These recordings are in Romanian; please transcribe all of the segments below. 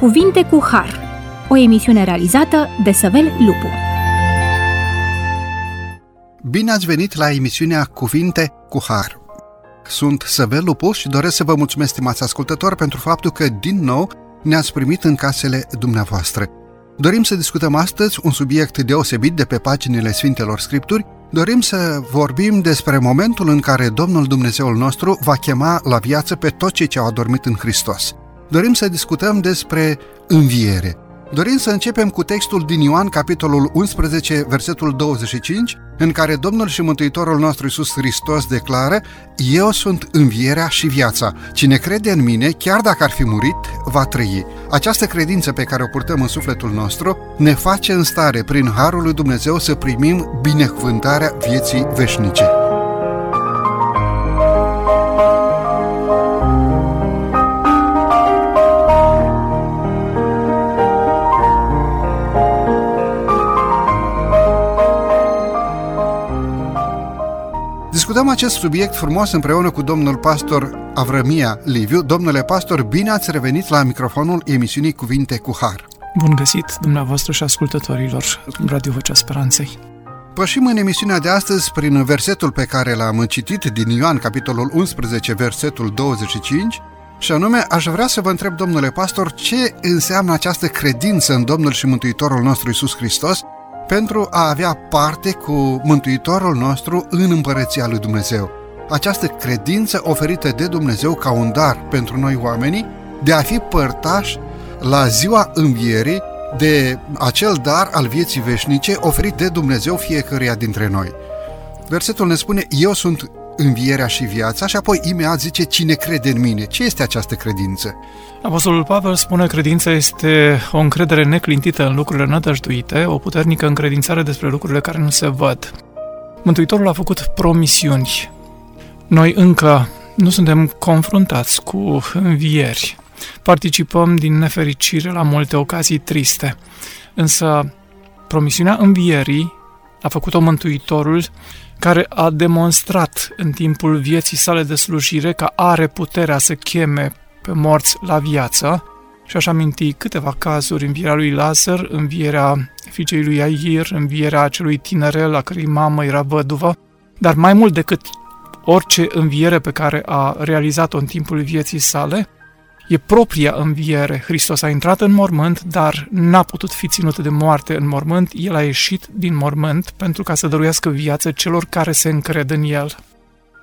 Cuvinte cu Har, o emisiune realizată de Săvel Lupu. Bine ați venit la emisiunea Cuvinte cu Har. Sunt Săvel Lupu și doresc să vă mulțumesc, stimați ascultători, pentru faptul că, din nou, ne-ați primit în casele dumneavoastră. Dorim să discutăm astăzi un subiect deosebit de pe paginile Sfintelor Scripturi. Dorim să vorbim despre momentul în care Domnul Dumnezeul nostru va chema la viață pe toți cei ce au adormit în Hristos. Dorim să discutăm despre înviere. Dorim să începem cu textul din Ioan, capitolul 11, versetul 25, în care Domnul și Mântuitorul nostru Iisus Hristos declară Eu sunt învierea și viața. Cine crede în mine, chiar dacă ar fi murit, va trăi. Această credință pe care o purtăm în sufletul nostru ne face în stare, prin Harul lui Dumnezeu, să primim binecuvântarea vieții veșnice. Discutăm acest subiect frumos împreună cu domnul pastor Avrămia Liviu. Domnule pastor, bine ați revenit la microfonul emisiunii Cuvinte cu Har. Bun găsit dumneavoastră și ascultătorilor Radio Vocea Speranței. Pășim în emisiunea de astăzi prin versetul pe care l-am citit din Ioan, capitolul 11, versetul 25, și anume, aș vrea să vă întreb, domnule pastor, ce înseamnă această credință în Domnul și Mântuitorul nostru Isus Hristos pentru a avea parte cu Mântuitorul nostru în împărăția lui Dumnezeu. Această credință oferită de Dumnezeu ca un dar pentru noi oamenii, de a fi părtași la ziua învierii de acel dar al vieții veșnice oferit de Dumnezeu fiecăruia dintre noi. Versetul ne spune, eu sunt învierea și viața și apoi imediat zice cine crede în mine. Ce este această credință? Apostolul Pavel spune că credința este o încredere neclintită în lucrurile nădăjduite, o puternică încredințare despre lucrurile care nu se văd. Mântuitorul a făcut promisiuni. Noi încă nu suntem confruntați cu învieri. Participăm din nefericire la multe ocazii triste. Însă promisiunea învierii a făcut-o Mântuitorul care a demonstrat în timpul vieții sale de slujire că are puterea să cheme pe morți la viață. Și aș aminti câteva cazuri, învierea lui Lazar, învierea fiicei lui Air, învierea acelui tinerel a cărei mamă era văduvă, dar mai mult decât orice înviere pe care a realizat-o în timpul vieții sale, e propria înviere. Hristos a intrat în mormânt, dar n-a putut fi ținut de moarte în mormânt. El a ieșit din mormânt pentru ca să dăruiască viață celor care se încred în El.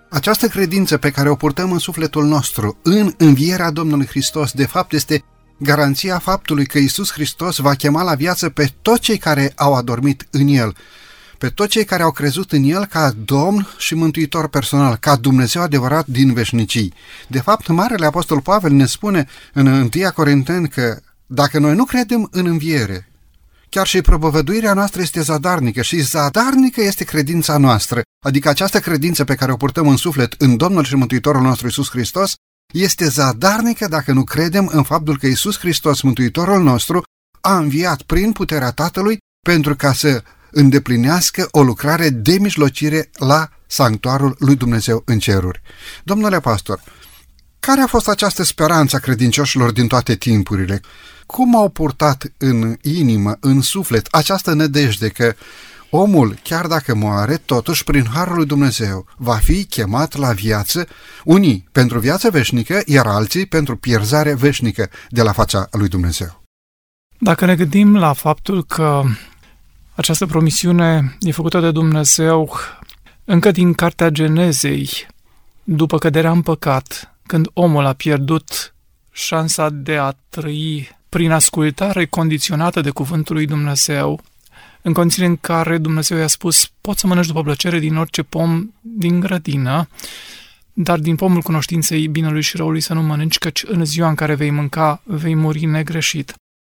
Această credință pe care o purtăm în sufletul nostru, în învierea Domnului Hristos, de fapt este garanția faptului că Isus Hristos va chema la viață pe toți cei care au adormit în El pe toți cei care au crezut în El ca Domn și Mântuitor personal, ca Dumnezeu adevărat din veșnicii. De fapt, Marele Apostol Pavel ne spune în 1 Corinteni că dacă noi nu credem în înviere, chiar și propovăduirea noastră este zadarnică și zadarnică este credința noastră, adică această credință pe care o purtăm în suflet în Domnul și Mântuitorul nostru Isus Hristos, este zadarnică dacă nu credem în faptul că Isus Hristos, Mântuitorul nostru, a înviat prin puterea Tatălui pentru ca să îndeplinească o lucrare de mijlocire la sanctuarul lui Dumnezeu în ceruri. Domnule pastor, care a fost această speranță a credincioșilor din toate timpurile? Cum au purtat în inimă, în suflet, această nădejde că omul, chiar dacă moare, totuși prin Harul lui Dumnezeu va fi chemat la viață, unii pentru viață veșnică, iar alții pentru pierzare veșnică de la fața lui Dumnezeu? Dacă ne gândim la faptul că această promisiune e făcută de Dumnezeu încă din Cartea Genezei, după căderea în păcat, când omul a pierdut șansa de a trăi prin ascultare condiționată de cuvântul lui Dumnezeu, în condiții în care Dumnezeu i-a spus, poți să mănânci după plăcere din orice pom din grădină, dar din pomul cunoștinței binelui și răului să nu mănânci, căci în ziua în care vei mânca, vei muri negreșit.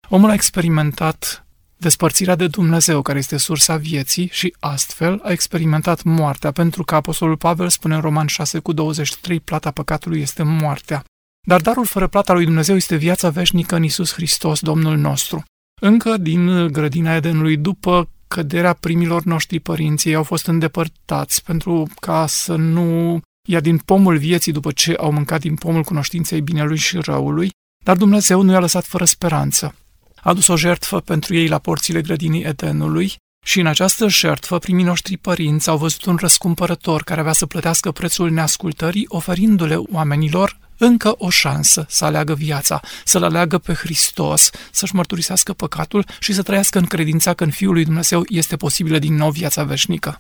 Omul a experimentat despărțirea de Dumnezeu, care este sursa vieții și astfel a experimentat moartea, pentru că Apostolul Pavel spune în Roman 6 cu 23, plata păcatului este moartea. Dar darul fără plata lui Dumnezeu este viața veșnică în Isus Hristos, Domnul nostru. Încă din grădina Edenului, după căderea primilor noștri părinți, ei au fost îndepărtați pentru ca să nu ia din pomul vieții după ce au mâncat din pomul cunoștinței binelui și răului, Dar Dumnezeu nu i-a lăsat fără speranță. A dus o jertfă pentru ei la porțile grădinii Edenului și în această jertfă primii noștri părinți au văzut un răscumpărător care avea să plătească prețul neascultării, oferindu-le oamenilor încă o șansă să aleagă viața, să-L aleagă pe Hristos, să-și mărturisească păcatul și să trăiască în credința că în Fiul lui Dumnezeu este posibilă din nou viața veșnică.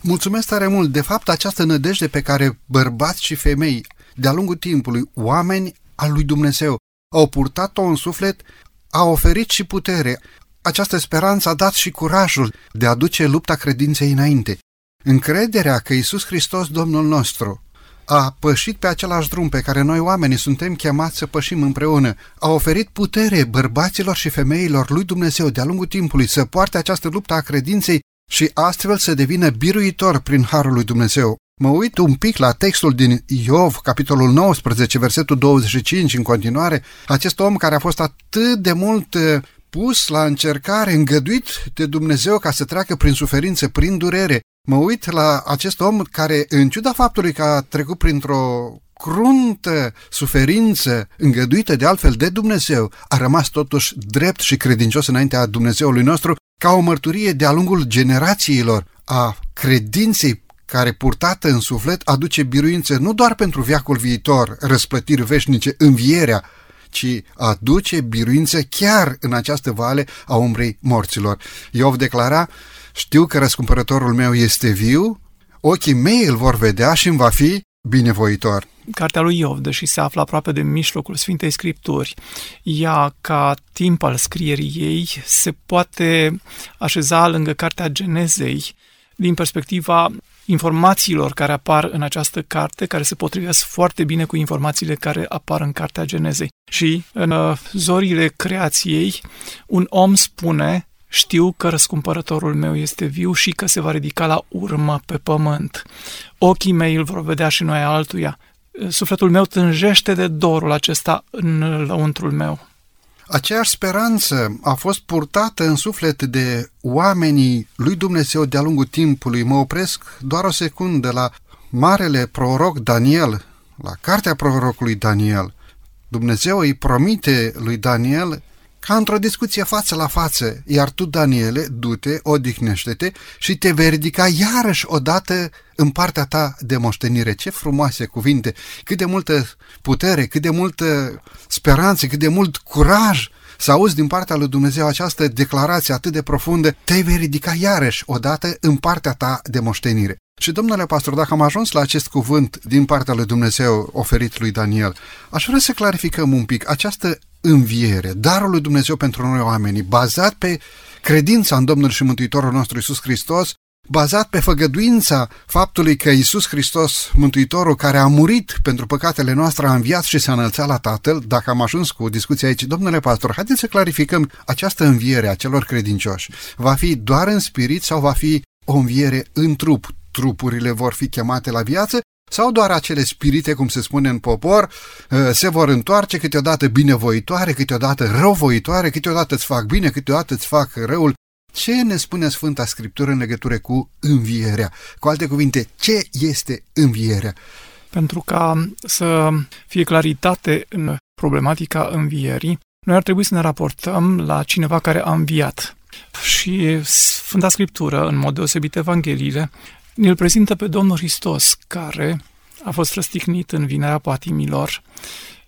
Mulțumesc tare mult! De fapt, această nădejde pe care bărbați și femei, de-a lungul timpului, oameni al lui Dumnezeu, au purtat-o în suflet, a oferit și putere. Această speranță a dat și curajul de a duce lupta credinței înainte. Încrederea că Isus Hristos, Domnul nostru, a pășit pe același drum pe care noi oamenii suntem chemați să pășim împreună, a oferit putere bărbaților și femeilor lui Dumnezeu de-a lungul timpului să poarte această luptă a credinței și astfel să devină biruitor prin Harul lui Dumnezeu. Mă uit un pic la textul din Iov, capitolul 19, versetul 25 în continuare, acest om care a fost atât de mult eh, pus la încercare, îngăduit de Dumnezeu ca să treacă prin suferință, prin durere. Mă uit la acest om care, în ciuda faptului că a trecut printr-o cruntă suferință îngăduită de altfel de Dumnezeu, a rămas totuși drept și credincios înaintea Dumnezeului nostru ca o mărturie de-a lungul generațiilor a credinței care purtată în suflet aduce biruință nu doar pentru viacul viitor, răsplătiri veșnice, învierea, ci aduce biruință chiar în această vale a umbrei morților. Iov declara, știu că răscumpărătorul meu este viu, ochii mei îl vor vedea și îmi va fi binevoitor. Cartea lui Iov, deși se află aproape de mijlocul Sfintei Scripturi, ea, ca timp al scrierii ei, se poate așeza lângă Cartea Genezei din perspectiva informațiilor care apar în această carte, care se potrivesc foarte bine cu informațiile care apar în Cartea Genezei. Și în uh, zorile creației, un om spune știu că răscumpărătorul meu este viu și că se va ridica la urmă pe pământ. Ochii mei îl vor vedea și noi altuia. Sufletul meu tânjește de dorul acesta în lăuntrul meu. Aceeași speranță a fost purtată în suflet de oamenii lui Dumnezeu de-a lungul timpului. Mă opresc doar o secundă la marele proroc Daniel, la cartea prorocului Daniel. Dumnezeu îi promite lui Daniel ca într-o discuție față la față, iar tu, Daniele, du-te, odihnește-te și te vei ridica iarăși odată în partea ta de moștenire. Ce frumoase cuvinte, cât de multă putere, cât de multă speranță, cât de mult curaj să auzi din partea lui Dumnezeu această declarație atât de profundă, te vei ridica iarăși odată în partea ta de moștenire. Și, domnule pastor, dacă am ajuns la acest cuvânt din partea lui Dumnezeu oferit lui Daniel, aș vrea să clarificăm un pic această înviere, darul lui Dumnezeu pentru noi oamenii, bazat pe credința în Domnul și Mântuitorul nostru Isus Hristos, bazat pe făgăduința faptului că Isus Hristos, Mântuitorul care a murit pentru păcatele noastre, a înviat și s-a înălțat la Tatăl, dacă am ajuns cu discuția aici, domnule pastor, haideți să clarificăm această înviere a celor credincioși. Va fi doar în spirit sau va fi o înviere în trup? Trupurile vor fi chemate la viață sau doar acele spirite, cum se spune în popor, ă, se vor întoarce câteodată binevoitoare, câteodată răuvoitoare, câteodată îți fac bine, câteodată îți fac răul. Ce ne spune Sfânta Scriptură în legătură cu învierea? Cu alte cuvinte, ce este învierea? Pentru ca să fie claritate în problematica învierii, noi ar trebui să ne raportăm la cineva care a înviat. Și Sfânta Scriptură, în mod deosebit Evangheliile, ne-l prezintă pe Domnul Hristos, care a fost răstignit în vinerea patimilor,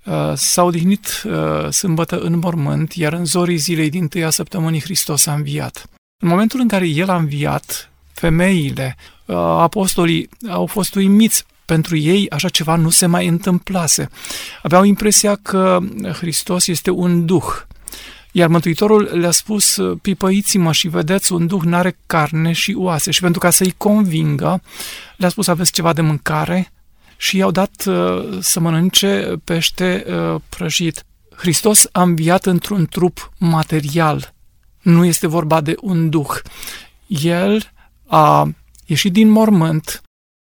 uh, s-a odihnit uh, sâmbătă în mormânt, iar în zorii zilei din tâia săptămânii Hristos a înviat. În momentul în care El a înviat, femeile, uh, apostolii au fost uimiți pentru ei așa ceva nu se mai întâmplase. Aveau impresia că Hristos este un duh, iar Mântuitorul le-a spus, pipăiți-mă și vedeți, un duh n-are carne și oase. Și pentru ca să-i convingă, le-a spus, aveți ceva de mâncare? Și i-au dat uh, să mănânce pește uh, prăjit. Hristos a înviat într-un trup material. Nu este vorba de un duh. El a ieșit din mormânt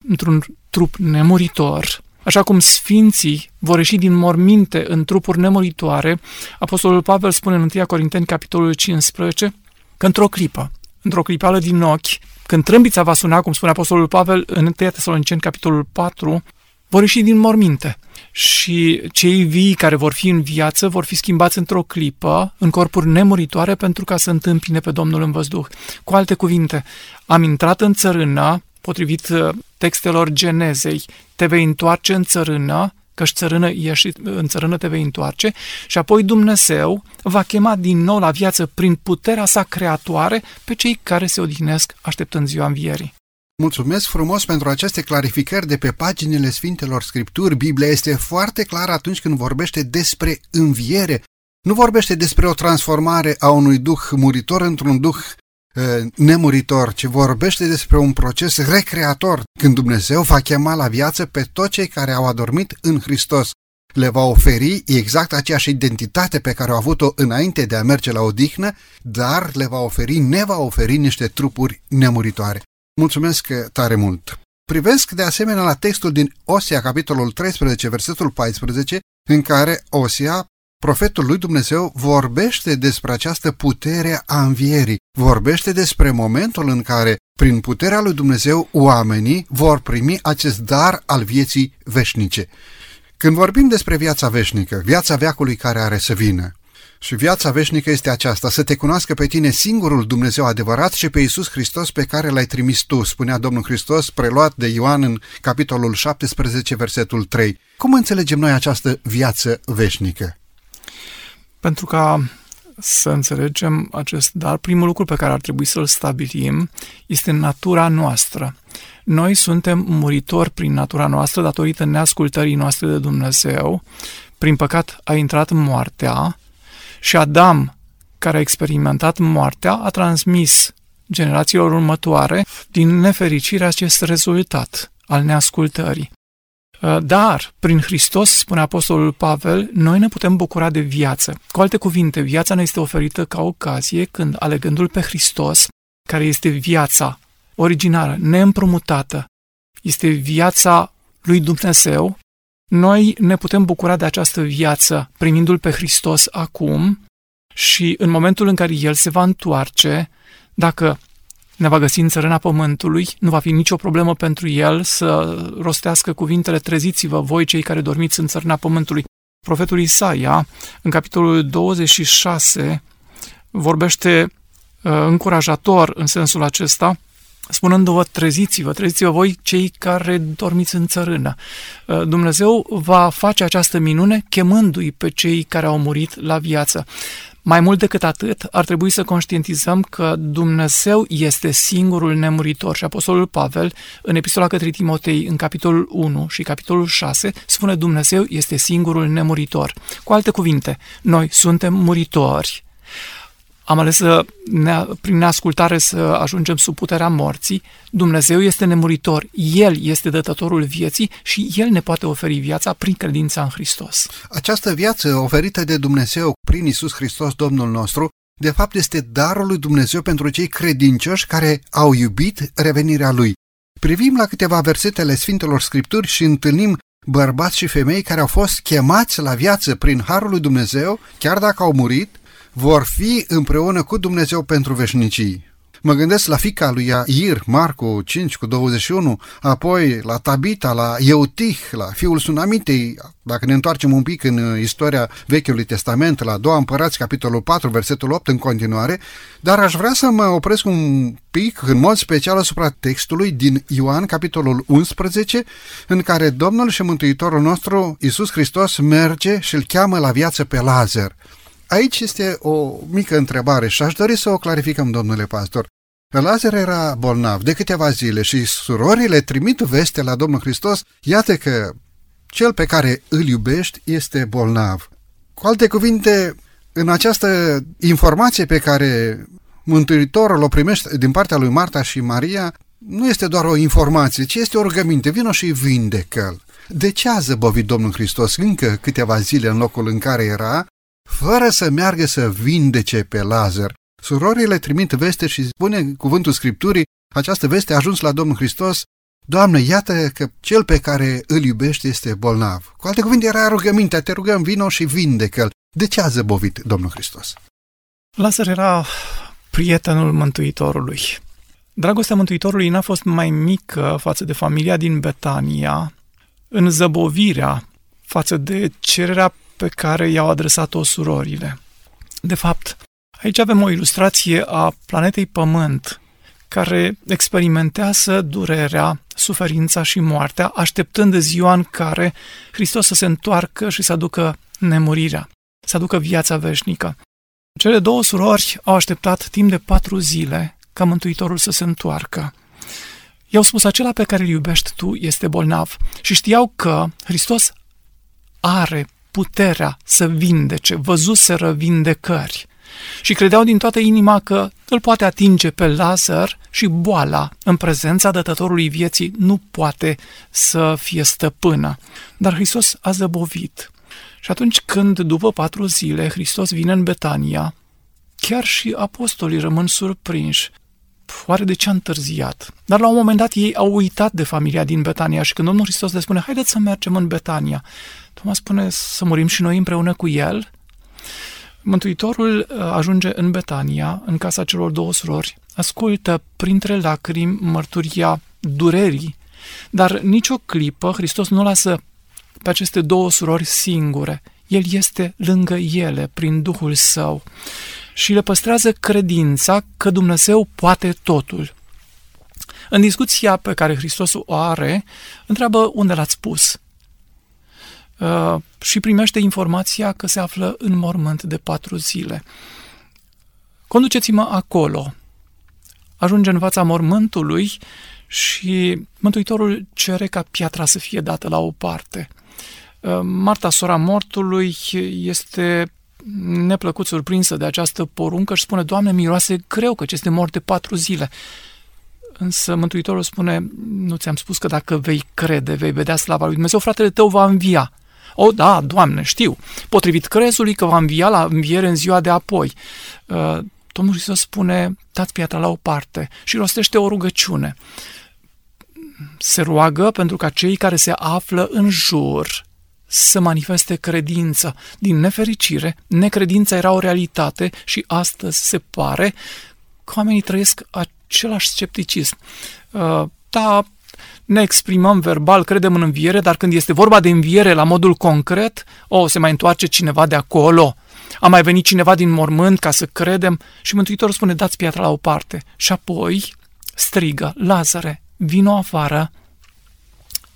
într-un trup nemuritor, Așa cum sfinții vor ieși din morminte în trupuri nemuritoare, Apostolul Pavel spune în 1 Corinteni, capitolul 15, că într-o clipă, într-o clipală din ochi, când trâmbița va suna, cum spune Apostolul Pavel în 1 Tesaloniceni, capitolul 4, vor ieși din morminte și cei vii care vor fi în viață vor fi schimbați într-o clipă, în corpuri nemuritoare, pentru ca să întâmpine pe Domnul în văzduh. Cu alte cuvinte, am intrat în țărână, potrivit uh, textelor genezei, te vei întoarce în țărână, căci țărână ieși, în țărână te vei întoarce, și apoi Dumnezeu va chema din nou la viață prin puterea sa creatoare pe cei care se odihnesc așteptând ziua învierii. Mulțumesc frumos pentru aceste clarificări de pe paginile Sfintelor Scripturi. Biblia este foarte clară atunci când vorbește despre înviere. Nu vorbește despre o transformare a unui duh muritor într-un duh e, nemuritor, ci vorbește despre un proces recreator, când Dumnezeu va chema la viață pe toți cei care au adormit în Hristos. Le va oferi exact aceeași identitate pe care au avut-o înainte de a merge la odihnă, dar le va oferi, ne va oferi niște trupuri nemuritoare. Mulțumesc tare mult! Privesc de asemenea la textul din Osia, capitolul 13, versetul 14, în care Osia, profetul lui Dumnezeu, vorbește despre această putere a învierii, vorbește despre momentul în care, prin puterea lui Dumnezeu, oamenii vor primi acest dar al vieții veșnice. Când vorbim despre viața veșnică, viața veacului care are să vină, și viața veșnică este aceasta, să te cunoască pe tine singurul Dumnezeu adevărat și pe Iisus Hristos pe care l-ai trimis tu, spunea Domnul Hristos, preluat de Ioan în capitolul 17, versetul 3. Cum înțelegem noi această viață veșnică? Pentru ca să înțelegem acest dar, primul lucru pe care ar trebui să-l stabilim este natura noastră. Noi suntem muritori prin natura noastră datorită neascultării noastre de Dumnezeu. Prin păcat a intrat moartea, și Adam, care a experimentat moartea, a transmis generațiilor următoare, din nefericire, acest rezultat al neascultării. Uh, dar, prin Hristos, spune Apostolul Pavel, noi ne putem bucura de viață. Cu alte cuvinte, viața ne este oferită ca ocazie când, alegându-L pe Hristos, care este viața originală, neîmprumutată, este viața lui Dumnezeu, noi ne putem bucura de această viață primindu-L pe Hristos acum și în momentul în care El se va întoarce, dacă ne va găsi în țărâna pământului, nu va fi nicio problemă pentru El să rostească cuvintele treziți-vă voi cei care dormiți în țărâna pământului. Profetul Isaia, în capitolul 26, vorbește uh, încurajator în sensul acesta, spunându-vă treziți-vă, treziți-vă voi cei care dormiți în țărână. Uh, Dumnezeu va face această minune chemându-i pe cei care au murit la viață. Mai mult decât atât, ar trebui să conștientizăm că Dumnezeu este singurul nemuritor și Apostolul Pavel, în epistola către Timotei, în capitolul 1 și capitolul 6, spune Dumnezeu este singurul nemuritor. Cu alte cuvinte, noi suntem muritori, am ales să, ne, prin neascultare să ajungem sub puterea morții. Dumnezeu este nemuritor, El este dătătorul vieții și El ne poate oferi viața prin credința în Hristos. Această viață oferită de Dumnezeu prin Isus Hristos, Domnul nostru, de fapt este darul lui Dumnezeu pentru cei credincioși care au iubit revenirea Lui. Privim la câteva versetele Sfintelor Scripturi și întâlnim bărbați și femei care au fost chemați la viață prin Harul lui Dumnezeu, chiar dacă au murit, vor fi împreună cu Dumnezeu pentru veșnicii. Mă gândesc la fica lui Iair, Marcu 5 cu 21, apoi la Tabita, la Eutih, la fiul Sunamitei, dacă ne întoarcem un pic în uh, istoria Vechiului Testament, la 2 Împărați, capitolul 4, versetul 8 în continuare, dar aș vrea să mă opresc un pic, în mod special, asupra textului din Ioan, capitolul 11, în care Domnul și Mântuitorul nostru, Isus Hristos, merge și îl cheamă la viață pe Lazar. Aici este o mică întrebare și aș dori să o clarificăm, domnule pastor. Lazar era bolnav de câteva zile și surorile trimit veste la Domnul Hristos, iată că cel pe care îl iubești este bolnav. Cu alte cuvinte, în această informație pe care Mântuitorul o primește din partea lui Marta și Maria, nu este doar o informație, ci este o rugăminte. Vino și vindecă-l. De ce a zăbovit Domnul Hristos încă câteva zile în locul în care era fără să meargă să vindece pe Lazar. Surorile trimit veste și spune cuvântul Scripturii, această veste a ajuns la Domnul Hristos, Doamne, iată că cel pe care îl iubește este bolnav. Cu alte cuvinte, era rugămintea, te rugăm, vino și vindecă-l. De ce a zăbovit Domnul Hristos? Lazar era prietenul Mântuitorului. Dragostea Mântuitorului n-a fost mai mică față de familia din Betania zăbovirea față de cererea pe care i-au adresat-o surorile. De fapt, aici avem o ilustrație a planetei Pământ, care experimentează durerea, suferința și moartea, așteptând ziua în care Hristos să se întoarcă și să aducă nemurirea, să aducă viața veșnică. Cele două surori au așteptat timp de patru zile ca Mântuitorul să se întoarcă. I-au spus, acela pe care îl iubești tu este bolnav și știau că Hristos are puterea să vindece, văzuseră vindecări și credeau din toată inima că îl poate atinge pe Lazar și boala în prezența dătătorului vieții nu poate să fie stăpână. Dar Hristos a zăbovit. Și atunci când, după patru zile, Hristos vine în Betania, chiar și apostolii rămân surprinși. Oare de ce a întârziat? Dar la un moment dat ei au uitat de familia din Betania și când Domnul Hristos le spune, haideți să mergem în Betania, Toma spune să murim și noi împreună cu el. Mântuitorul uh, ajunge în Betania, în casa celor două surori, ascultă printre lacrimi mărturia durerii, dar nicio clipă Hristos nu lasă pe aceste două surori singure. El este lângă ele prin Duhul Său și le păstrează credința că Dumnezeu poate totul. În discuția pe care Hristos o are, întreabă unde l-ați pus. Uh, și primește informația că se află în mormânt de patru zile. Conduceți-mă acolo. Ajunge în fața mormântului și Mântuitorul cere ca piatra să fie dată la o parte. Uh, Marta, sora mortului, este neplăcut surprinsă de această poruncă și spune, Doamne, miroase greu că este mort de patru zile. Însă Mântuitorul spune, nu ți-am spus că dacă vei crede, vei vedea slava lui Dumnezeu, fratele tău va învia. O, da, Doamne, știu. Potrivit crezului că va învia la înviere în ziua de apoi. Uh, Domnul Hristos spune, dați piatra la o parte și rostește o rugăciune. Se roagă pentru ca cei care se află în jur să manifeste credință. Din nefericire, necredința era o realitate și astăzi se pare că oamenii trăiesc același scepticism. Uh, da, ne exprimăm verbal, credem în înviere, dar când este vorba de înviere la modul concret, o, se mai întoarce cineva de acolo, a mai venit cineva din mormânt ca să credem și Mântuitorul spune, dați piatra la o parte. Și apoi strigă, Lazare, vino afară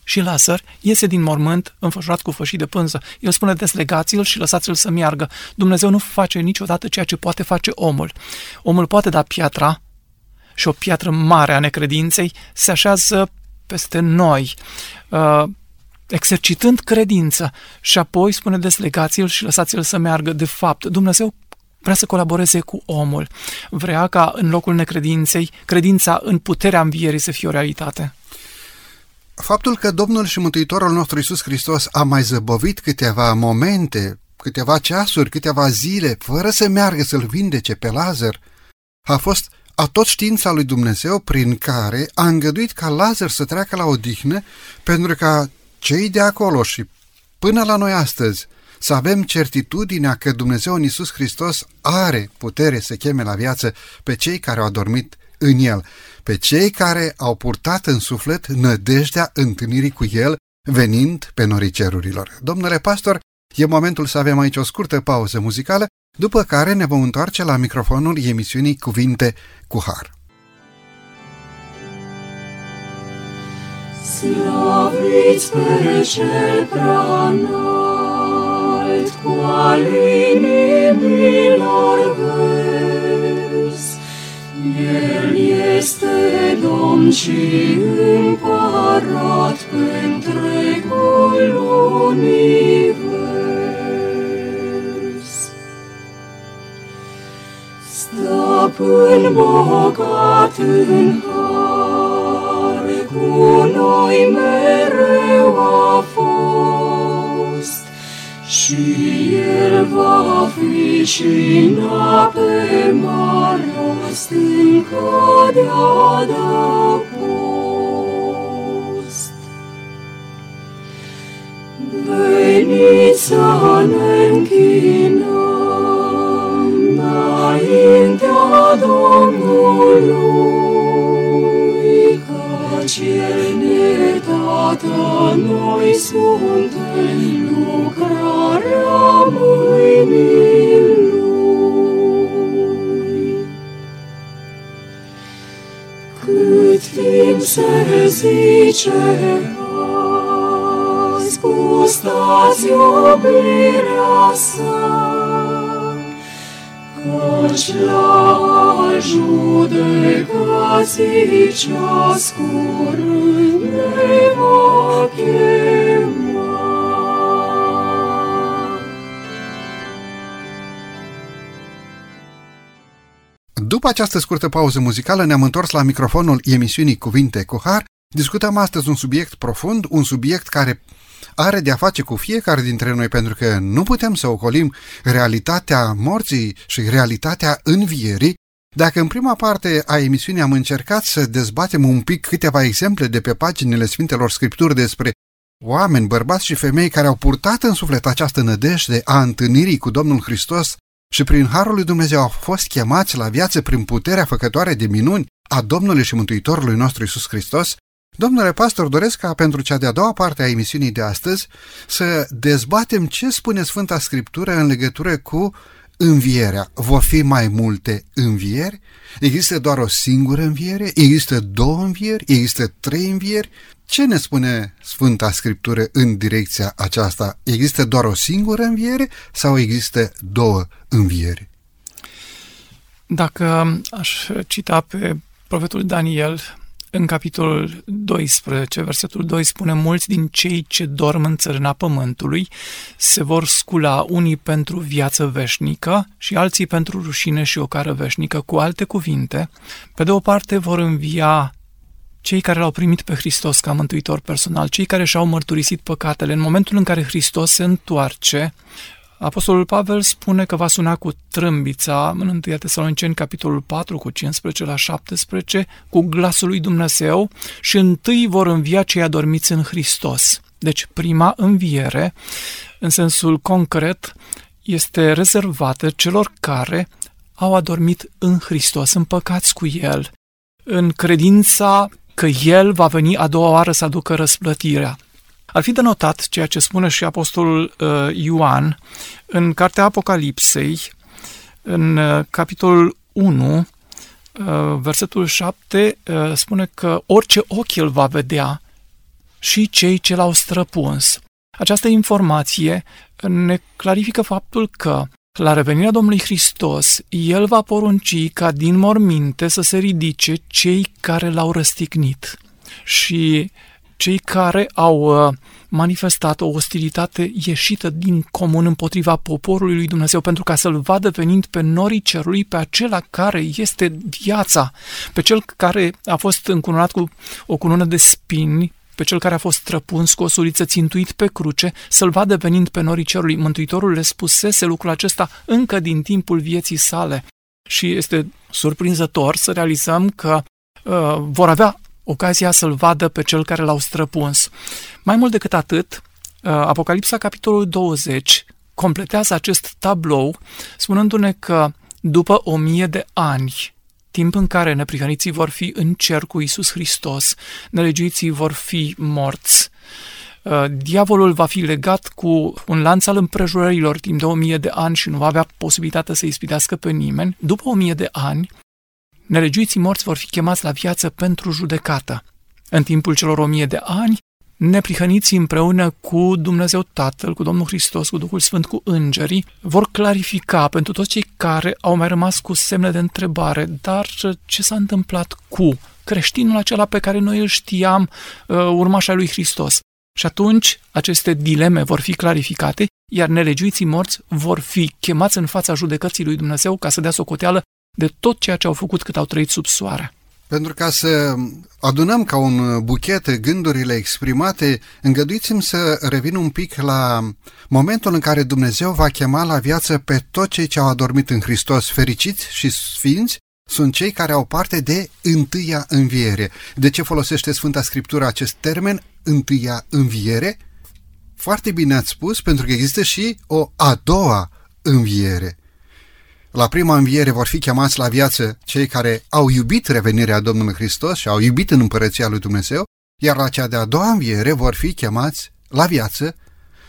și Lazar iese din mormânt înfășurat cu fășii de pânză. El spune, deslegați-l și lăsați-l să meargă. Dumnezeu nu face niciodată ceea ce poate face omul. Omul poate da piatra și o piatră mare a necredinței se așează peste noi, uh, exercitând credință și apoi spune deslegați-l și lăsați-l să meargă. De fapt, Dumnezeu vrea să colaboreze cu omul. Vrea ca în locul necredinței, credința în puterea învierii să fie o realitate. Faptul că Domnul și Mântuitorul nostru Iisus Hristos a mai zăbovit câteva momente, câteva ceasuri, câteva zile, fără să meargă să-l vindece pe Lazar, a fost a tot știința lui Dumnezeu prin care a îngăduit ca Lazar să treacă la odihnă pentru ca cei de acolo și până la noi astăzi să avem certitudinea că Dumnezeu în Iisus Hristos are putere să cheme la viață pe cei care au adormit în El, pe cei care au purtat în suflet nădejdea întâlnirii cu El venind pe norii cerurilor. Domnule pastor, e momentul să avem aici o scurtă pauză muzicală după care ne vom întoarce la microfonul emisiunii Cuvinte cu Har. Slăviți pe cel prea înalt, cu al inimilor vezi. El este Domn și împărat pe întregul univers. Stăpân bogat în har, cu noi mereu a fost, și El va fi și în ape mari, stâncă de adăpost. Veniți să ne închinăm, înaintea Domnului, căci El ne dă Iată, noi suntem lucrarea mâinii Lui. Cât timp se zice azi, gustați iubirea sa, Căci la judecații ceas curând ne va chema. După această scurtă pauză muzicală ne-am întors la microfonul emisiunii Cuvinte cu Har. Discutăm astăzi un subiect profund, un subiect care are de-a face cu fiecare dintre noi, pentru că nu putem să ocolim realitatea morții și realitatea învierii. Dacă în prima parte a emisiunii am încercat să dezbatem un pic câteva exemple de pe paginile Sfintelor Scripturi despre oameni, bărbați și femei care au purtat în suflet această nădejde a întâlnirii cu Domnul Hristos și prin Harul lui Dumnezeu au fost chemați la viață prin puterea făcătoare de minuni a Domnului și Mântuitorului nostru Isus Hristos, Domnule pastor, doresc ca pentru cea de-a doua parte a emisiunii de astăzi să dezbatem ce spune Sfânta Scriptură în legătură cu învierea. Vor fi mai multe învieri? Există doar o singură înviere? Există două învieri? Există trei învieri? Ce ne spune Sfânta Scriptură în direcția aceasta? Există doar o singură înviere sau există două învieri? Dacă aș cita pe profetul Daniel, în capitolul 12, versetul 2 spune Mulți din cei ce dorm în țărâna pământului se vor scula unii pentru viață veșnică și alții pentru rușine și ocară veșnică. Cu alte cuvinte, pe de o parte vor învia cei care l-au primit pe Hristos ca mântuitor personal, cei care și-au mărturisit păcatele, în momentul în care Hristos se întoarce, Apostolul Pavel spune că va suna cu trâmbița în 1 Tesaloniceni, capitolul 4, cu 15 la 17, cu glasul lui Dumnezeu și întâi vor învia cei adormiți în Hristos. Deci prima înviere, în sensul concret, este rezervată celor care au adormit în Hristos, împăcați cu El, în credința că El va veni a doua oară să aducă răsplătirea. Ar fi de notat ceea ce spune și Apostolul uh, Ioan în Cartea Apocalipsei, în uh, capitolul 1, uh, versetul 7, uh, spune că orice ochi îl va vedea și cei ce l-au străpuns. Această informație ne clarifică faptul că la revenirea Domnului Hristos, El va porunci ca din morminte să se ridice cei care l-au răstignit. Și cei care au uh, manifestat o ostilitate ieșită din comun împotriva poporului lui Dumnezeu pentru ca să-l vadă venind pe norii cerului, pe acela care este viața, pe cel care a fost încununat cu o cunună de spini, pe cel care a fost trăpuns cu o suriță țintuit pe cruce, să-l vadă venind pe norii cerului. Mântuitorul le spusese lucrul acesta încă din timpul vieții sale. Și este surprinzător să realizăm că uh, vor avea ocazia să-l vadă pe cel care l-au străpuns. Mai mult decât atât, uh, Apocalipsa, capitolul 20, completează acest tablou spunându-ne că după o mie de ani, timp în care neprihăniții vor fi în cer cu Isus Hristos, nelegiuiții vor fi morți, uh, diavolul va fi legat cu un lanț al împrejurărilor timp de o mie de ani și nu va avea posibilitatea să ispitească pe nimeni. După o mie de ani, Nelegiuiții morți vor fi chemați la viață pentru judecată. În timpul celor o mie de ani, neprihăniții împreună cu Dumnezeu Tatăl, cu Domnul Hristos, cu Duhul Sfânt, cu îngerii, vor clarifica pentru toți cei care au mai rămas cu semne de întrebare, dar ce s-a întâmplat cu creștinul acela pe care noi îl știam, uh, urmașa lui Hristos. Și atunci aceste dileme vor fi clarificate, iar nelegiuiții morți vor fi chemați în fața judecății lui Dumnezeu ca să dea socoteală de tot ceea ce au făcut cât au trăit sub soare. Pentru ca să adunăm ca un buchet gândurile exprimate, îngăduiți-mi să revin un pic la momentul în care Dumnezeu va chema la viață pe toți cei ce au adormit în Hristos, fericiți și sfinți, sunt cei care au parte de întâia înviere. De ce folosește Sfânta Scriptură acest termen, întâia înviere? Foarte bine ați spus, pentru că există și o a doua înviere. La prima înviere vor fi chemați la viață cei care au iubit revenirea Domnului Hristos și au iubit în împărăția lui Dumnezeu, iar la cea de-a doua înviere vor fi chemați la viață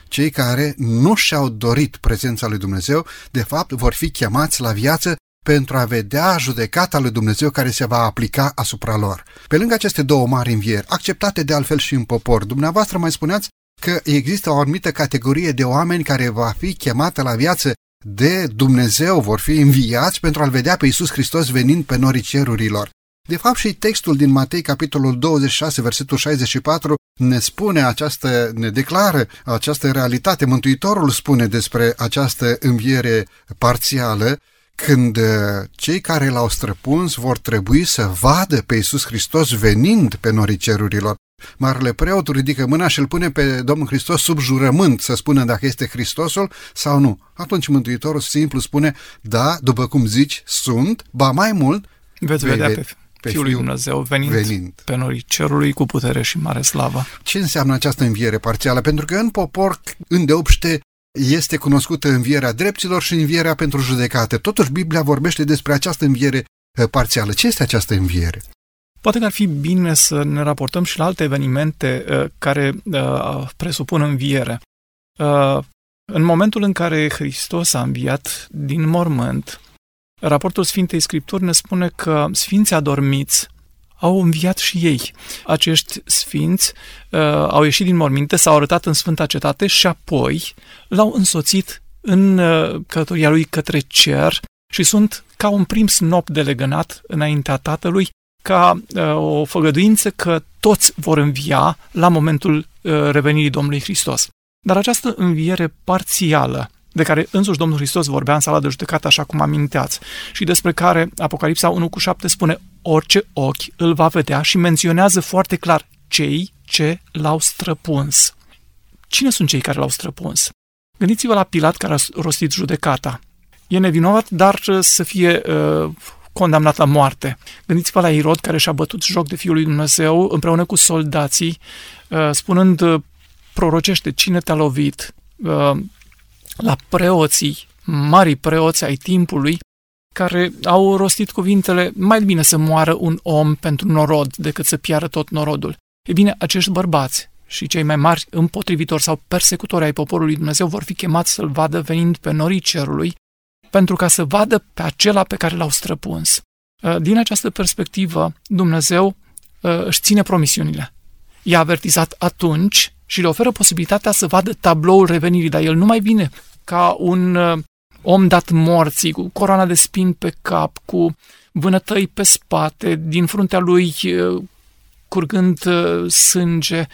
cei care nu și-au dorit prezența lui Dumnezeu, de fapt vor fi chemați la viață pentru a vedea judecata lui Dumnezeu care se va aplica asupra lor. Pe lângă aceste două mari învieri, acceptate de altfel și în popor, dumneavoastră mai spuneați că există o anumită categorie de oameni care va fi chemată la viață de Dumnezeu, vor fi înviați pentru a-L vedea pe Iisus Hristos venind pe norii cerurilor. De fapt și textul din Matei, capitolul 26, versetul 64, ne spune această, ne declară această realitate. Mântuitorul spune despre această înviere parțială, când uh, cei care l-au străpuns vor trebui să vadă pe Iisus Hristos venind pe norii cerurilor. Marele preot ridică mâna și îl pune pe Domnul Hristos sub jurământ să spună dacă este Hristosul sau nu. Atunci Mântuitorul simplu spune, da, după cum zici, sunt, ba mai mult, Veți vedea pe, pe Fiul lui Dumnezeu venind, venind pe norii cerului cu putere și mare slavă. Ce înseamnă această înviere parțială? Pentru că în popor, îndeopște, este cunoscută învierea dreptilor și învierea pentru judecate. Totuși, Biblia vorbește despre această înviere eh, parțială. Ce este această înviere? Poate că ar fi bine să ne raportăm și la alte evenimente uh, care uh, presupun înviere. Uh, în momentul în care Hristos a înviat din mormânt, raportul Sfintei Scripturi ne spune că sfinții adormiți au înviat și ei. Acești sfinți uh, au ieșit din morminte, s-au arătat în Sfânta Cetate și apoi l-au însoțit în uh, călătoria lui către cer și sunt ca un prim snop de legănat înaintea Tatălui, ca uh, o făgăduință că toți vor învia la momentul uh, revenirii Domnului Hristos. Dar această înviere parțială, de care însuși Domnul Hristos vorbea în sala de judecată, așa cum aminteați, și despre care Apocalipsa 1 cu 7 spune orice ochi îl va vedea și menționează foarte clar cei ce l-au străpuns. Cine sunt cei care l-au străpuns? Gândiți-vă la Pilat care a rostit judecata. E nevinovat, dar uh, să fie uh, condamnat la moarte. Gândiți-vă la Irod care și-a bătut joc de Fiul lui Dumnezeu împreună cu soldații, uh, spunând uh, prorocește cine te-a lovit, uh, la preoții, mari preoți ai timpului, care au rostit cuvintele mai bine să moară un om pentru norod decât să piară tot norodul. E bine, acești bărbați și cei mai mari împotrivitori sau persecutori ai poporului Dumnezeu vor fi chemați să-l vadă venind pe norii cerului pentru ca să vadă pe acela pe care l-au străpuns. Uh, din această perspectivă, Dumnezeu uh, își ține promisiunile. I-a avertizat atunci și le oferă posibilitatea să vadă tabloul revenirii, dar el nu mai vine ca un uh, om dat morții, cu coroana de spin pe cap, cu vânătăi pe spate, din fruntea lui curgând sânge,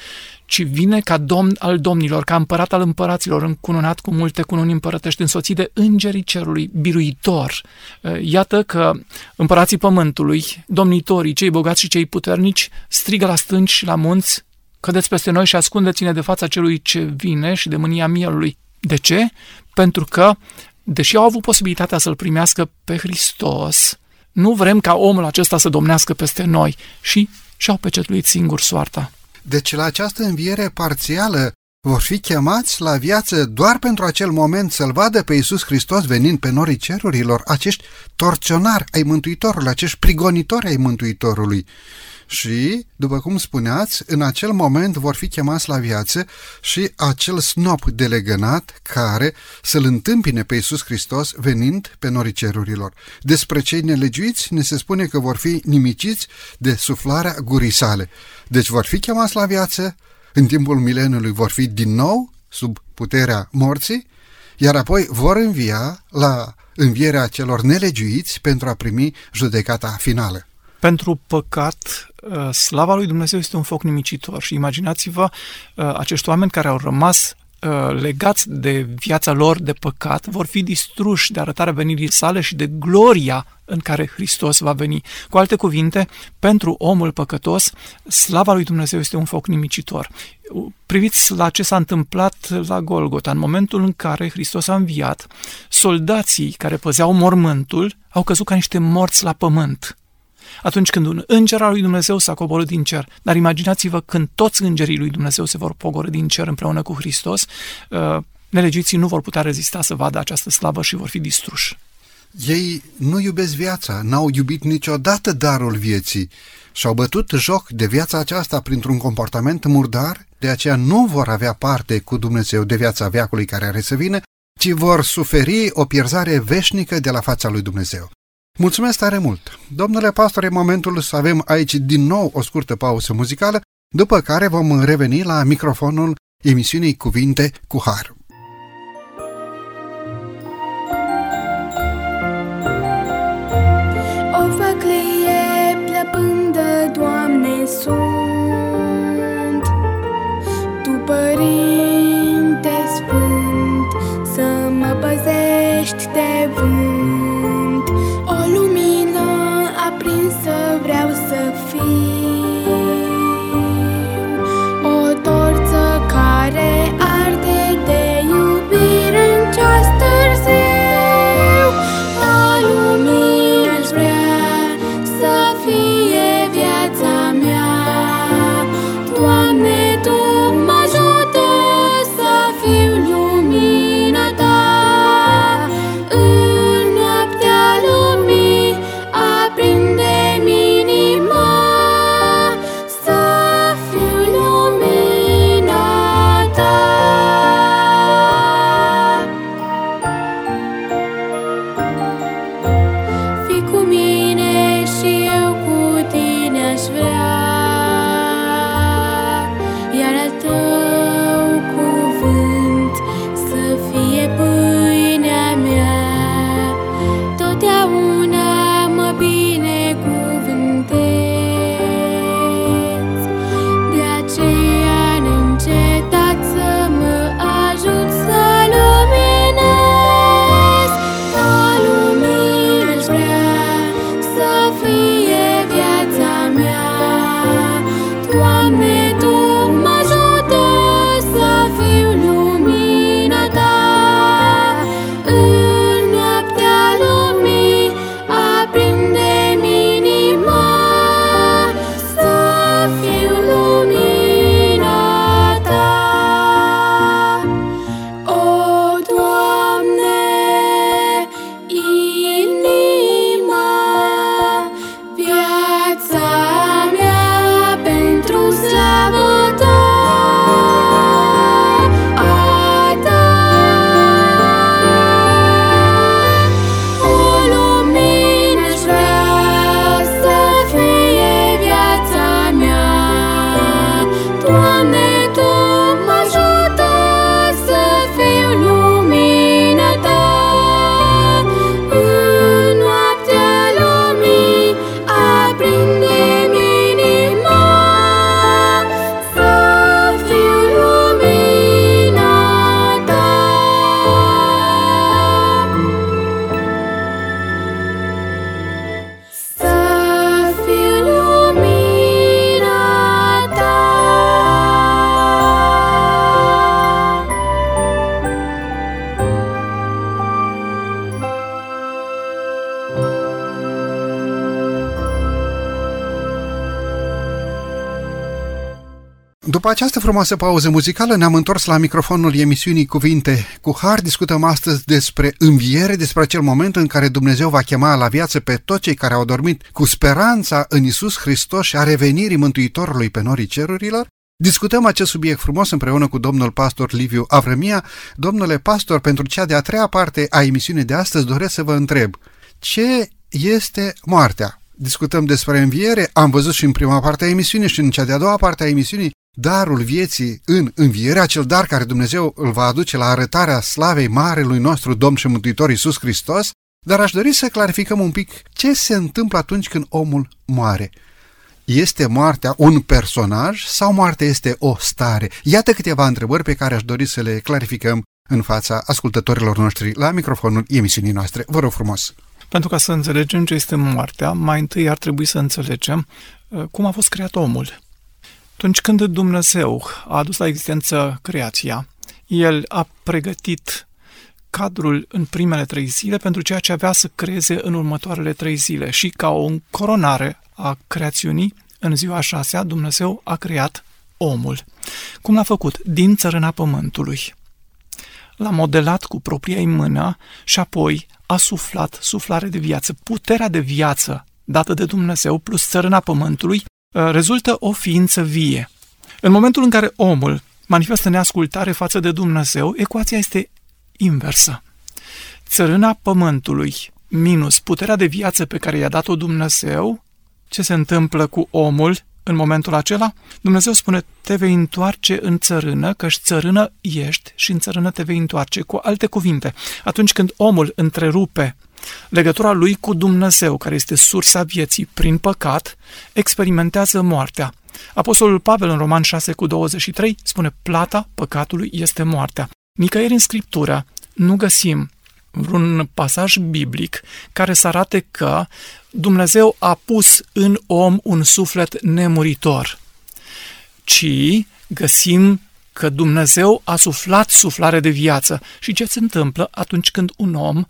ci vine ca domn al domnilor, ca împărat al împăraților, încununat cu multe cununi împărătești, însoțit de îngerii cerului, biruitor. Iată că împărații pământului, domnitorii, cei bogați și cei puternici, strigă la stânci și la munți, cădeți peste noi și ascundeți-ne de fața celui ce vine și de mânia mielului. De ce? Pentru că, deși au avut posibilitatea să-L primească pe Hristos, nu vrem ca omul acesta să domnească peste noi și și-au pecetluit singur soarta. Deci la această înviere parțială vor fi chemați la viață doar pentru acel moment să-L vadă pe Iisus Hristos venind pe norii cerurilor, acești torționari ai Mântuitorului, acești prigonitori ai Mântuitorului și, după cum spuneați, în acel moment vor fi chemați la viață și acel snop de legănat care să-L întâmpine pe Iisus Hristos venind pe norii cerurilor. Despre cei nelegiuiți ne se spune că vor fi nimiciți de suflarea gurii sale. Deci vor fi chemați la viață, în timpul mileniului vor fi din nou sub puterea morții, iar apoi vor învia la învierea celor nelegiuiți pentru a primi judecata finală. Pentru păcat, uh, slava lui Dumnezeu este un foc nimicitor și imaginați-vă uh, acești oameni care au rămas uh, legați de viața lor de păcat, vor fi distruși de arătarea venirii sale și de gloria în care Hristos va veni. Cu alte cuvinte, pentru omul păcătos, slava lui Dumnezeu este un foc nimicitor. Priviți la ce s-a întâmplat la Golgota. În momentul în care Hristos a înviat, soldații care păzeau mormântul au căzut ca niște morți la pământ atunci când un înger al lui Dumnezeu s-a coborât din cer. Dar imaginați-vă când toți îngerii lui Dumnezeu se vor pogorâ din cer împreună cu Hristos, uh, nelegiții nu vor putea rezista să vadă această slavă și vor fi distruși. Ei nu iubesc viața, n-au iubit niciodată darul vieții și-au bătut joc de viața aceasta printr-un comportament murdar, de aceea nu vor avea parte cu Dumnezeu de viața veacului care are să vină, ci vor suferi o pierzare veșnică de la fața lui Dumnezeu. Mulțumesc tare mult! Domnule pastor, e momentul să avem aici din nou o scurtă pauză muzicală, după care vom reveni la microfonul emisiunii Cuvinte cu Har. O făclie plăpândă, Doamne, sunt Tu, Părinte această frumoasă pauză muzicală ne-am întors la microfonul emisiunii Cuvinte cu Har. Discutăm astăzi despre înviere, despre acel moment în care Dumnezeu va chema la viață pe toți cei care au dormit cu speranța în Isus Hristos și a revenirii Mântuitorului pe norii cerurilor. Discutăm acest subiect frumos împreună cu domnul pastor Liviu Avremia. Domnule pastor, pentru cea de-a treia parte a emisiunii de astăzi doresc să vă întreb, ce este moartea? Discutăm despre înviere, am văzut și în prima parte a emisiunii și în cea de-a doua parte a emisiunii darul vieții în înviere, acel dar care Dumnezeu îl va aduce la arătarea slavei marelui nostru Domn și Mântuitor Iisus Hristos, dar aș dori să clarificăm un pic ce se întâmplă atunci când omul moare. Este moartea un personaj sau moartea este o stare? Iată câteva întrebări pe care aș dori să le clarificăm în fața ascultătorilor noștri la microfonul emisiunii noastre. Vă rog frumos! Pentru ca să înțelegem ce este moartea, mai întâi ar trebui să înțelegem uh, cum a fost creat omul. Atunci când Dumnezeu a adus la existență creația, El a pregătit cadrul în primele trei zile pentru ceea ce avea să creeze în următoarele trei zile și ca o coronare a creațiunii, în ziua a șasea, Dumnezeu a creat omul. Cum l-a făcut? Din țărâna pământului. L-a modelat cu propria ei mână și apoi a suflat suflare de viață. Puterea de viață dată de Dumnezeu plus țărâna pământului, uh, rezultă o ființă vie. În momentul în care omul manifestă neascultare față de Dumnezeu, ecuația este inversă. Țărâna pământului minus puterea de viață pe care i-a dat-o Dumnezeu, ce se întâmplă cu omul în momentul acela? Dumnezeu spune, te vei întoarce în țărână, căci țărână ești și în țărână te vei întoarce. Cu alte cuvinte, atunci când omul întrerupe legătura lui cu Dumnezeu, care este sursa vieții prin păcat, experimentează moartea. Apostolul Pavel în Roman 6 cu 23 spune plata păcatului este moartea. Nicăieri în Scriptură nu găsim vreun pasaj biblic care să arate că Dumnezeu a pus în om un suflet nemuritor, ci găsim că Dumnezeu a suflat suflare de viață. Și ce se întâmplă atunci când un om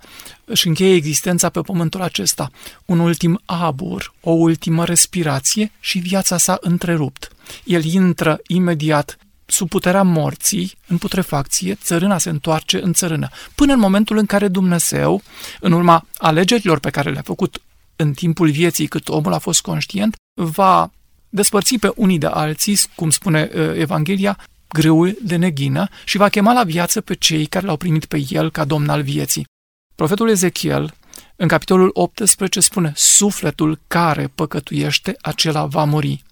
își încheie existența pe pământul acesta? Un ultim abur, o ultimă respirație și viața s-a întrerupt. El intră imediat sub puterea morții, în putrefacție, țărâna se întoarce în țărână. Până în momentul în care Dumnezeu, în urma alegerilor pe care le-a făcut în timpul vieții cât omul a fost conștient, va despărți pe unii de alții, cum spune uh, Evanghelia, grâul de neghină și va chema la viață pe cei care l-au primit pe el ca domn al vieții. Profetul Ezechiel, în capitolul 18, spune, sufletul care păcătuiește, acela va muri.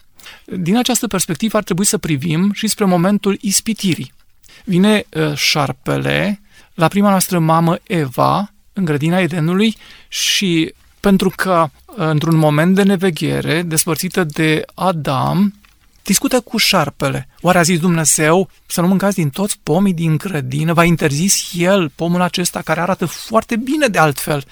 Din această perspectivă ar trebui să privim și spre momentul ispitirii. Vine uh, șarpele la prima noastră mamă Eva în grădina Edenului și pentru că uh, într-un moment de neveghere, despărțită de Adam, discută cu șarpele. Oare a zis Dumnezeu să nu mâncați din toți pomii din grădină? Va interzis el pomul acesta care arată foarte bine de altfel?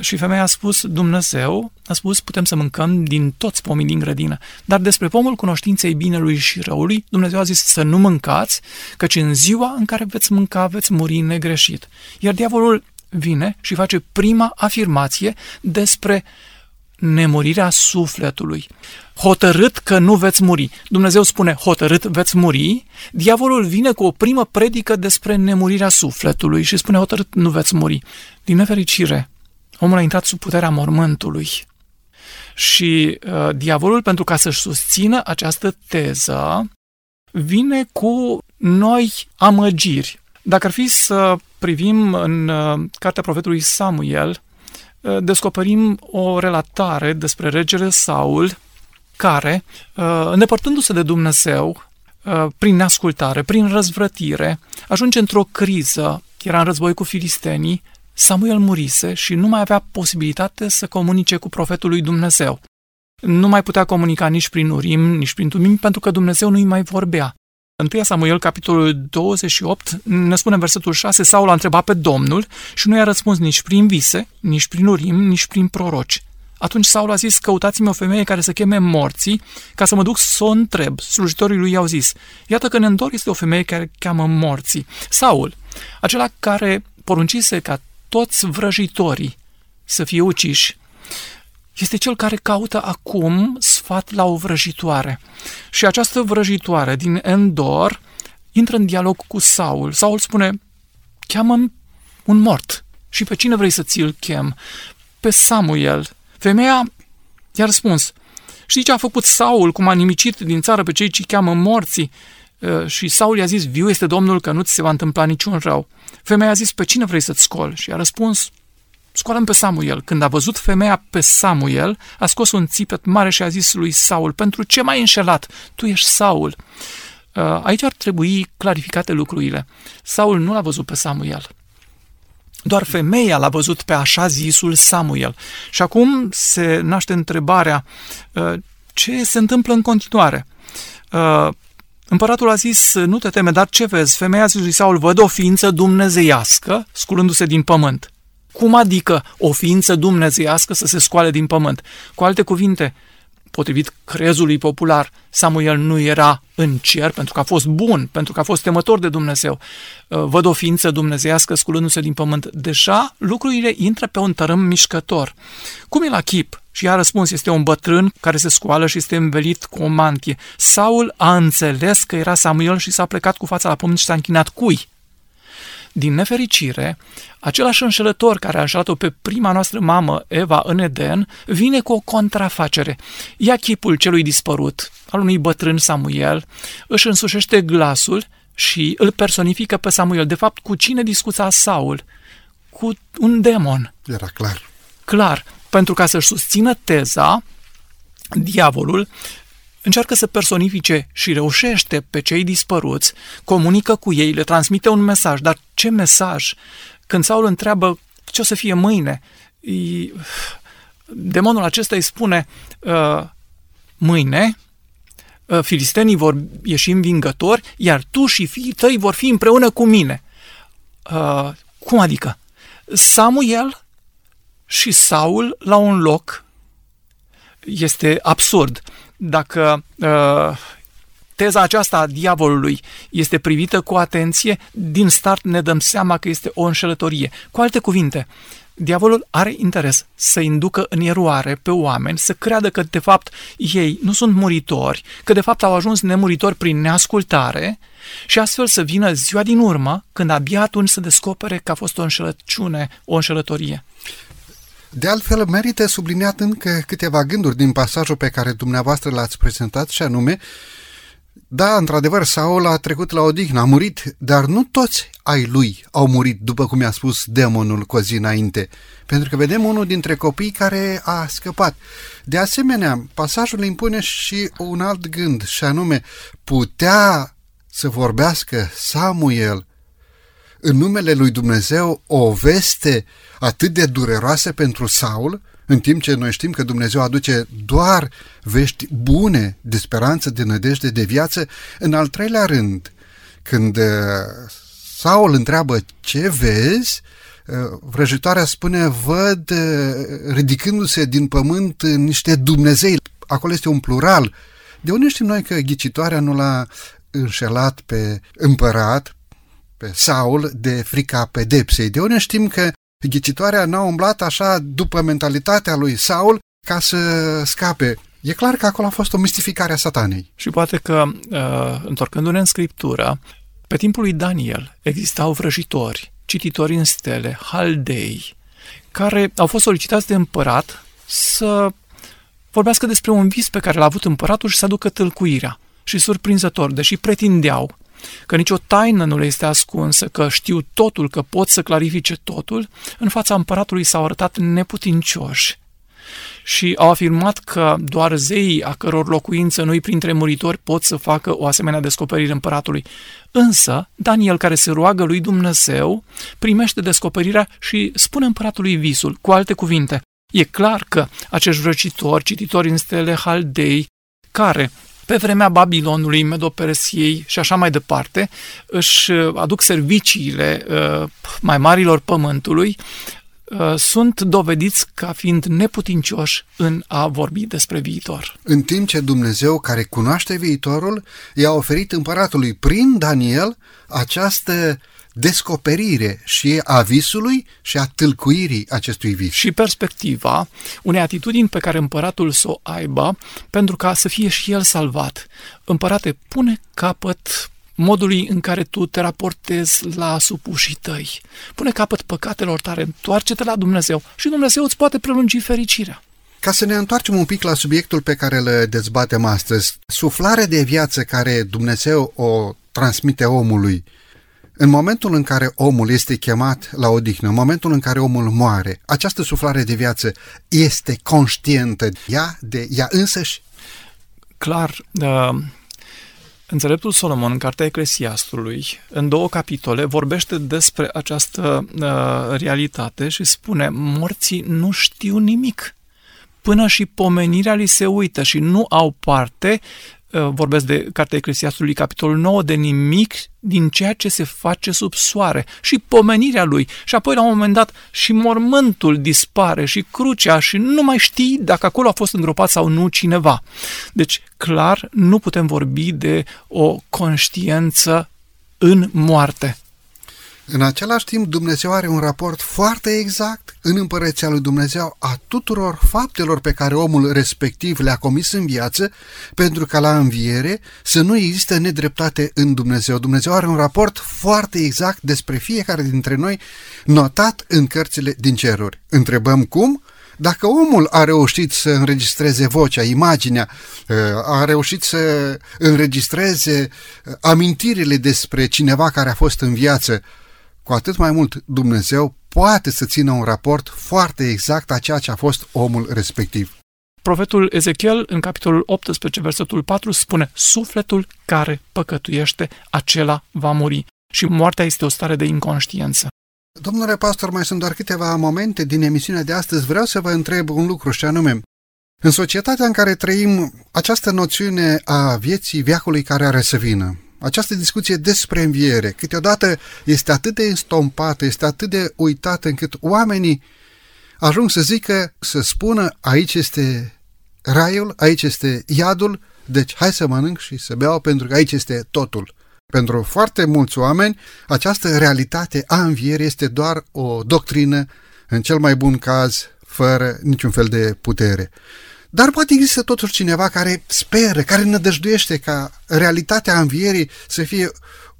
Și femeia a spus, Dumnezeu a spus, putem să mâncăm din toți pomii din grădină. Dar despre pomul cunoștinței binelui și răului, Dumnezeu a zis să nu mâncați, căci în ziua în care veți mânca, veți muri negreșit. Iar diavolul vine și face prima afirmație despre nemurirea sufletului. Hotărât că nu veți muri. Dumnezeu spune hotărât veți muri, diavolul vine cu o primă predică despre nemurirea sufletului și spune hotărât nu veți muri. Din nefericire, omul a intrat sub puterea mormântului. Și uh, diavolul, pentru ca să-și susțină această teză, vine cu noi amăgiri. Dacă ar fi să privim în uh, cartea profetului Samuel, uh, descoperim o relatare despre regele Saul, care, uh, îndepărtându-se de Dumnezeu, uh, prin neascultare, prin răzvrătire, ajunge într-o criză, era în război cu filistenii, Samuel murise și nu mai avea posibilitate să comunice cu profetul lui Dumnezeu. Nu mai putea comunica nici prin urim, nici prin tumim, pentru că Dumnezeu nu-i mai vorbea. 1 Samuel, capitolul 28, ne spune în versetul 6, Saul a întrebat pe Domnul și nu i-a răspuns nici prin vise, nici prin urim, nici prin proroci. Atunci Saul a zis, căutați-mi o femeie care să cheme morții, ca să mă duc să o întreb. Slujitorii lui i-au zis, iată că Nendor este o femeie care cheamă morții. Saul, acela care poruncise ca toți vrăjitorii să fie uciși, este cel care caută acum sfat la o vrăjitoare. Și această vrăjitoare din Endor intră în dialog cu Saul. Saul spune, cheamă un mort. Și pe cine vrei să ți-l chem? Pe Samuel. Femeia i-a răspuns, știi ce a făcut Saul, cum a nimicit din țară pe cei ce cheamă morții? Uh, și Saul i-a zis, viu este Domnul că nu ți se va întâmpla niciun rău. Femeia a zis, pe cine vrei să-ți scol? Și a răspuns, scoalăm pe Samuel. Când a văzut femeia pe Samuel, a scos un țipet mare și a zis lui Saul, pentru ce m-ai înșelat? Tu ești Saul. Uh, aici ar trebui clarificate lucrurile. Saul nu l-a văzut pe Samuel. Doar femeia l-a văzut pe așa zisul Samuel. Și acum se naște întrebarea, uh, ce se întâmplă în continuare? Împăratul a zis, nu te teme, dar ce vezi? Femeia zis lui Saul, văd o ființă dumnezeiască sculându-se din pământ. Cum adică o ființă dumnezeiască să se scoale din pământ? Cu alte cuvinte, potrivit crezului popular, Samuel nu era în cer pentru că a fost bun, pentru că a fost temător de Dumnezeu. Uh, văd o ființă dumnezeiască sculându-se din pământ. Deja lucrurile intră pe un tărâm mișcător. Cum e la chip? Și ea a răspuns, este un bătrân care se scoală și este învelit cu o mantie. Saul a înțeles că era Samuel și s-a plecat cu fața la pământ și s-a închinat cui? Din nefericire, același înșelător care a înșelat-o pe prima noastră mamă, Eva, în Eden, vine cu o contrafacere. Ia chipul celui dispărut, al unui bătrân Samuel, își însușește glasul și îl personifică pe Samuel. De fapt, cu cine discuța Saul? Cu un demon. Era clar. Clar, pentru ca să-și susțină teza, diavolul încearcă să personifice și reușește pe cei dispăruți, comunică cu ei, le transmite un mesaj. Dar ce mesaj? Când Saul întreabă ce o să fie mâine, demonul acesta îi spune uh, mâine uh, filistenii vor ieși învingători, iar tu și fiii tăi vor fi împreună cu mine. Uh, cum adică? Samuel și Saul la un loc este absurd. Dacă uh, teza aceasta a diavolului este privită cu atenție, din start ne dăm seama că este o înșelătorie. Cu alte cuvinte, diavolul are interes să inducă în eroare pe oameni, să creadă că de fapt ei nu sunt muritori, că de fapt au ajuns nemuritori prin neascultare și astfel să vină ziua din urmă, când abia atunci să descopere că a fost o înșelăciune, o înșelătorie. De altfel, merită subliniat încă câteva gânduri din pasajul pe care dumneavoastră l-ați prezentat și anume, da, într-adevăr, Saul a trecut la odihnă, a murit, dar nu toți ai lui au murit, după cum i-a spus demonul cu o zi înainte, pentru că vedem unul dintre copii care a scăpat. De asemenea, pasajul impune și un alt gând, și anume, putea să vorbească Samuel în numele lui Dumnezeu o veste atât de dureroasă pentru Saul, în timp ce noi știm că Dumnezeu aduce doar vești bune de speranță, de nădejde, de viață. În al treilea rând, când uh, Saul întreabă ce vezi, uh, vrăjitoarea spune, văd uh, ridicându-se din pământ niște Dumnezei. Acolo este un plural. De unde știm noi că ghicitoarea nu l-a înșelat pe împărat, pe Saul, de frica pedepsei? De unde știm că ghicitoarea n-a umblat așa după mentalitatea lui Saul ca să scape. E clar că acolo a fost o mistificare a satanei. Și poate că, uh, întorcându-ne în Scriptură, pe timpul lui Daniel existau vrăjitori, cititori în stele, haldei, care au fost solicitați de împărat să vorbească despre un vis pe care l-a avut împăratul și să aducă tâlcuirea. Și surprinzător, deși pretindeau că nicio taină nu le este ascunsă, că știu totul, că pot să clarifice totul, în fața împăratului s-au arătat neputincioși și au afirmat că doar zeii a căror locuință nu printre muritori pot să facă o asemenea descoperire împăratului. Însă, Daniel, care se roagă lui Dumnezeu, primește descoperirea și spune împăratului visul. Cu alte cuvinte, e clar că acești vrăcitori, cititori în stele Haldei, care pe vremea Babilonului, Medopersiei și așa mai departe, își aduc serviciile uh, mai marilor pământului, uh, sunt dovediți ca fiind neputincioși în a vorbi despre viitor. În timp ce Dumnezeu, care cunoaște viitorul, i-a oferit împăratului prin Daniel această descoperire și a visului și a tâlcuirii acestui vis. Și perspectiva unei atitudini pe care împăratul să o aibă pentru ca să fie și el salvat. Împărate, pune capăt modului în care tu te raportezi la supușii tăi. Pune capăt păcatelor tale, întoarce-te la Dumnezeu și Dumnezeu îți poate prelungi fericirea. Ca să ne întoarcem un pic la subiectul pe care îl dezbatem astăzi, suflarea de viață care Dumnezeu o transmite omului, în momentul în care omul este chemat la odihnă, în momentul în care omul moare, această suflare de viață este conștientă ea de ea însăși? Clar, uh, Înțeleptul Solomon, în Cartea Eclesiastului, în două capitole, vorbește despre această uh, realitate și spune morții nu știu nimic până și pomenirea li se uită și nu au parte Uh, vorbesc de Cartea Eclesiastului, capitolul 9, de nimic din ceea ce se face sub soare și pomenirea lui. Și apoi, la un moment dat, și mormântul dispare și crucea și nu mai știi dacă acolo a fost îngropat sau nu cineva. Deci, clar, nu putem vorbi de o conștiință în moarte. În același timp, Dumnezeu are un raport foarte exact în împărăția lui Dumnezeu a tuturor faptelor pe care omul respectiv le-a comis în viață, pentru ca la înviere să nu există nedreptate în Dumnezeu. Dumnezeu are un raport foarte exact despre fiecare dintre noi, notat în cărțile din ceruri. Întrebăm cum? Dacă omul a reușit să înregistreze vocea, imaginea, uh, a reușit să înregistreze uh, amintirile despre cineva care a fost în viață, cu atât mai mult Dumnezeu poate să țină un raport foarte exact a ceea ce a fost omul respectiv. Profetul Ezechiel, în capitolul 18, versetul 4, spune Sufletul care păcătuiește, acela va muri. Și moartea este o stare de inconștiență. Domnule pastor, mai sunt doar câteva momente din emisiunea de astăzi. Vreau să vă întreb un lucru și anume, în societatea în care trăim, această noțiune a vieții viacului care are să vină, această discuție despre înviere, câteodată este atât de înstompată, este atât de uitată încât oamenii ajung să zică, să spună, aici este raiul, aici este iadul, deci hai să mănânc și să beau pentru că aici este totul. Pentru foarte mulți oameni, această realitate a învierii este doar o doctrină, în cel mai bun caz, fără niciun fel de putere. Dar poate există totuși cineva care speră, care nădăjduiește ca realitatea învierii să fie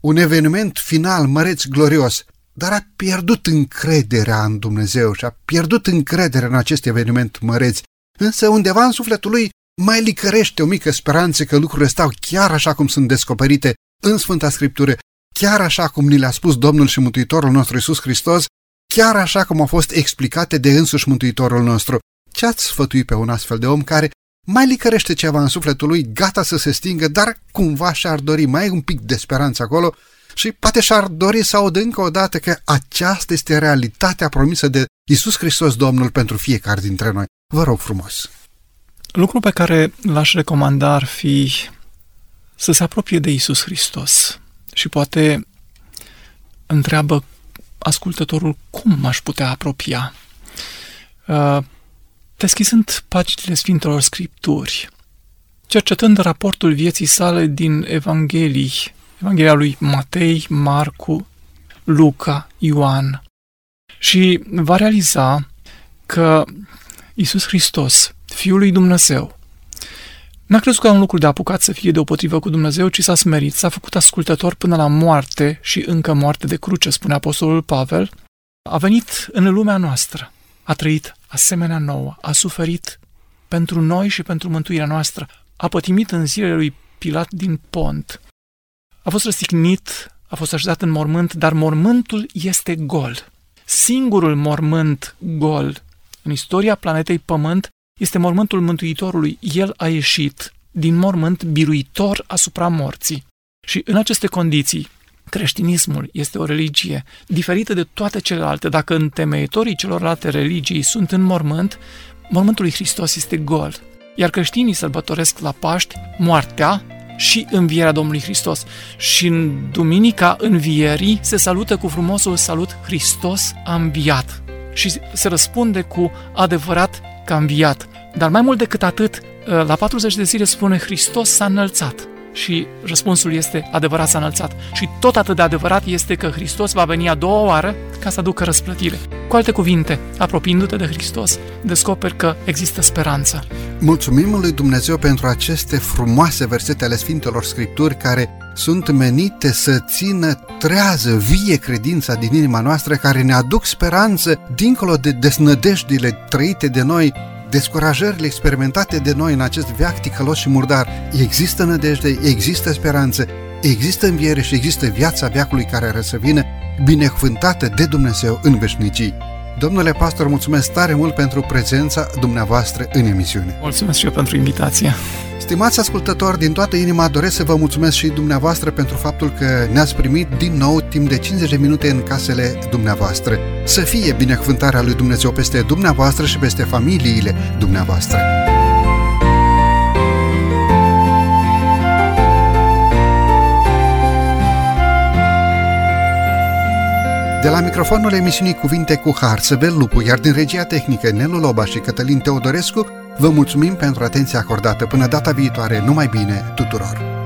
un eveniment final, măreț, glorios, dar a pierdut încrederea în Dumnezeu și a pierdut încrederea în acest eveniment măreț. Însă undeva în sufletul lui mai licărește o mică speranță că lucrurile stau chiar așa cum sunt descoperite în Sfânta Scriptură, chiar așa cum ni le-a spus Domnul și Mântuitorul nostru Isus Hristos, chiar așa cum au fost explicate de însuși Mântuitorul nostru. Ce ați sfătui pe un astfel de om care mai licărește ceva în sufletul lui, gata să se stingă, dar cumva și-ar dori mai un pic de speranță acolo și poate și-ar dori să audă încă o dată că aceasta este realitatea promisă de Isus Hristos Domnul pentru fiecare dintre noi. Vă rog frumos! Lucru pe care l-aș recomanda ar fi să se apropie de Isus Hristos și poate întreabă ascultătorul cum m-aș putea apropia. Uh, deschizând paginile Sfintelor Scripturi, cercetând raportul vieții sale din Evanghelii, Evanghelia lui Matei, Marcu, Luca, Ioan, și va realiza că Isus Hristos, Fiul lui Dumnezeu, N-a crezut că un lucru de apucat să fie deopotrivă cu Dumnezeu, ci s-a smerit, s-a făcut ascultător până la moarte și încă moarte de cruce, spune Apostolul Pavel. A venit în lumea noastră, a trăit asemenea nouă, a suferit pentru noi și pentru mântuirea noastră, a pătimit în zilele lui Pilat din Pont, a fost răstignit, a fost așezat în mormânt, dar mormântul este gol. Singurul mormânt gol în istoria planetei Pământ este mormântul Mântuitorului. El a ieșit din mormânt biruitor asupra morții. Și în aceste condiții, creștinismul este o religie diferită de toate celelalte. Dacă întemeitorii celorlalte religii sunt în mormânt, mormântul lui Hristos este gol. Iar creștinii sărbătoresc la Paști moartea și învierea Domnului Hristos. Și în Duminica Învierii se salută cu frumosul salut Hristos a înviat. Și se răspunde cu adevărat că a înviat. Dar mai mult decât atât, la 40 de zile spune Hristos s-a înălțat. Și răspunsul este adevărat s-a înălțat. Și tot atât de adevărat este că Hristos va veni a doua oară ca să aducă răsplătire. Cu alte cuvinte, apropiindu-te de Hristos, descoperi că există speranță. Mulțumim lui Dumnezeu pentru aceste frumoase versete ale Sfintelor Scripturi care sunt menite să țină trează, vie credința din inima noastră, care ne aduc speranță dincolo de desnădejdile trăite de noi descurajările experimentate de noi în acest veac ticălos și murdar, există nădejde, există speranță, există înviere și există viața veacului care are să vină, binecuvântată de Dumnezeu în veșnicii. Domnule pastor, mulțumesc tare mult pentru prezența dumneavoastră în emisiune. Mulțumesc și eu pentru invitație. Stimați ascultători, din toată inima doresc să vă mulțumesc și dumneavoastră pentru faptul că ne-ați primit din nou timp de 50 de minute în casele dumneavoastră. Să fie binecuvântarea lui Dumnezeu peste dumneavoastră și peste familiile dumneavoastră. De la microfonul emisiunii Cuvinte cu Har, Săbel Lupu, iar din regia tehnică Nelu Loba și Cătălin Teodorescu, vă mulțumim pentru atenția acordată. Până data viitoare, numai bine tuturor!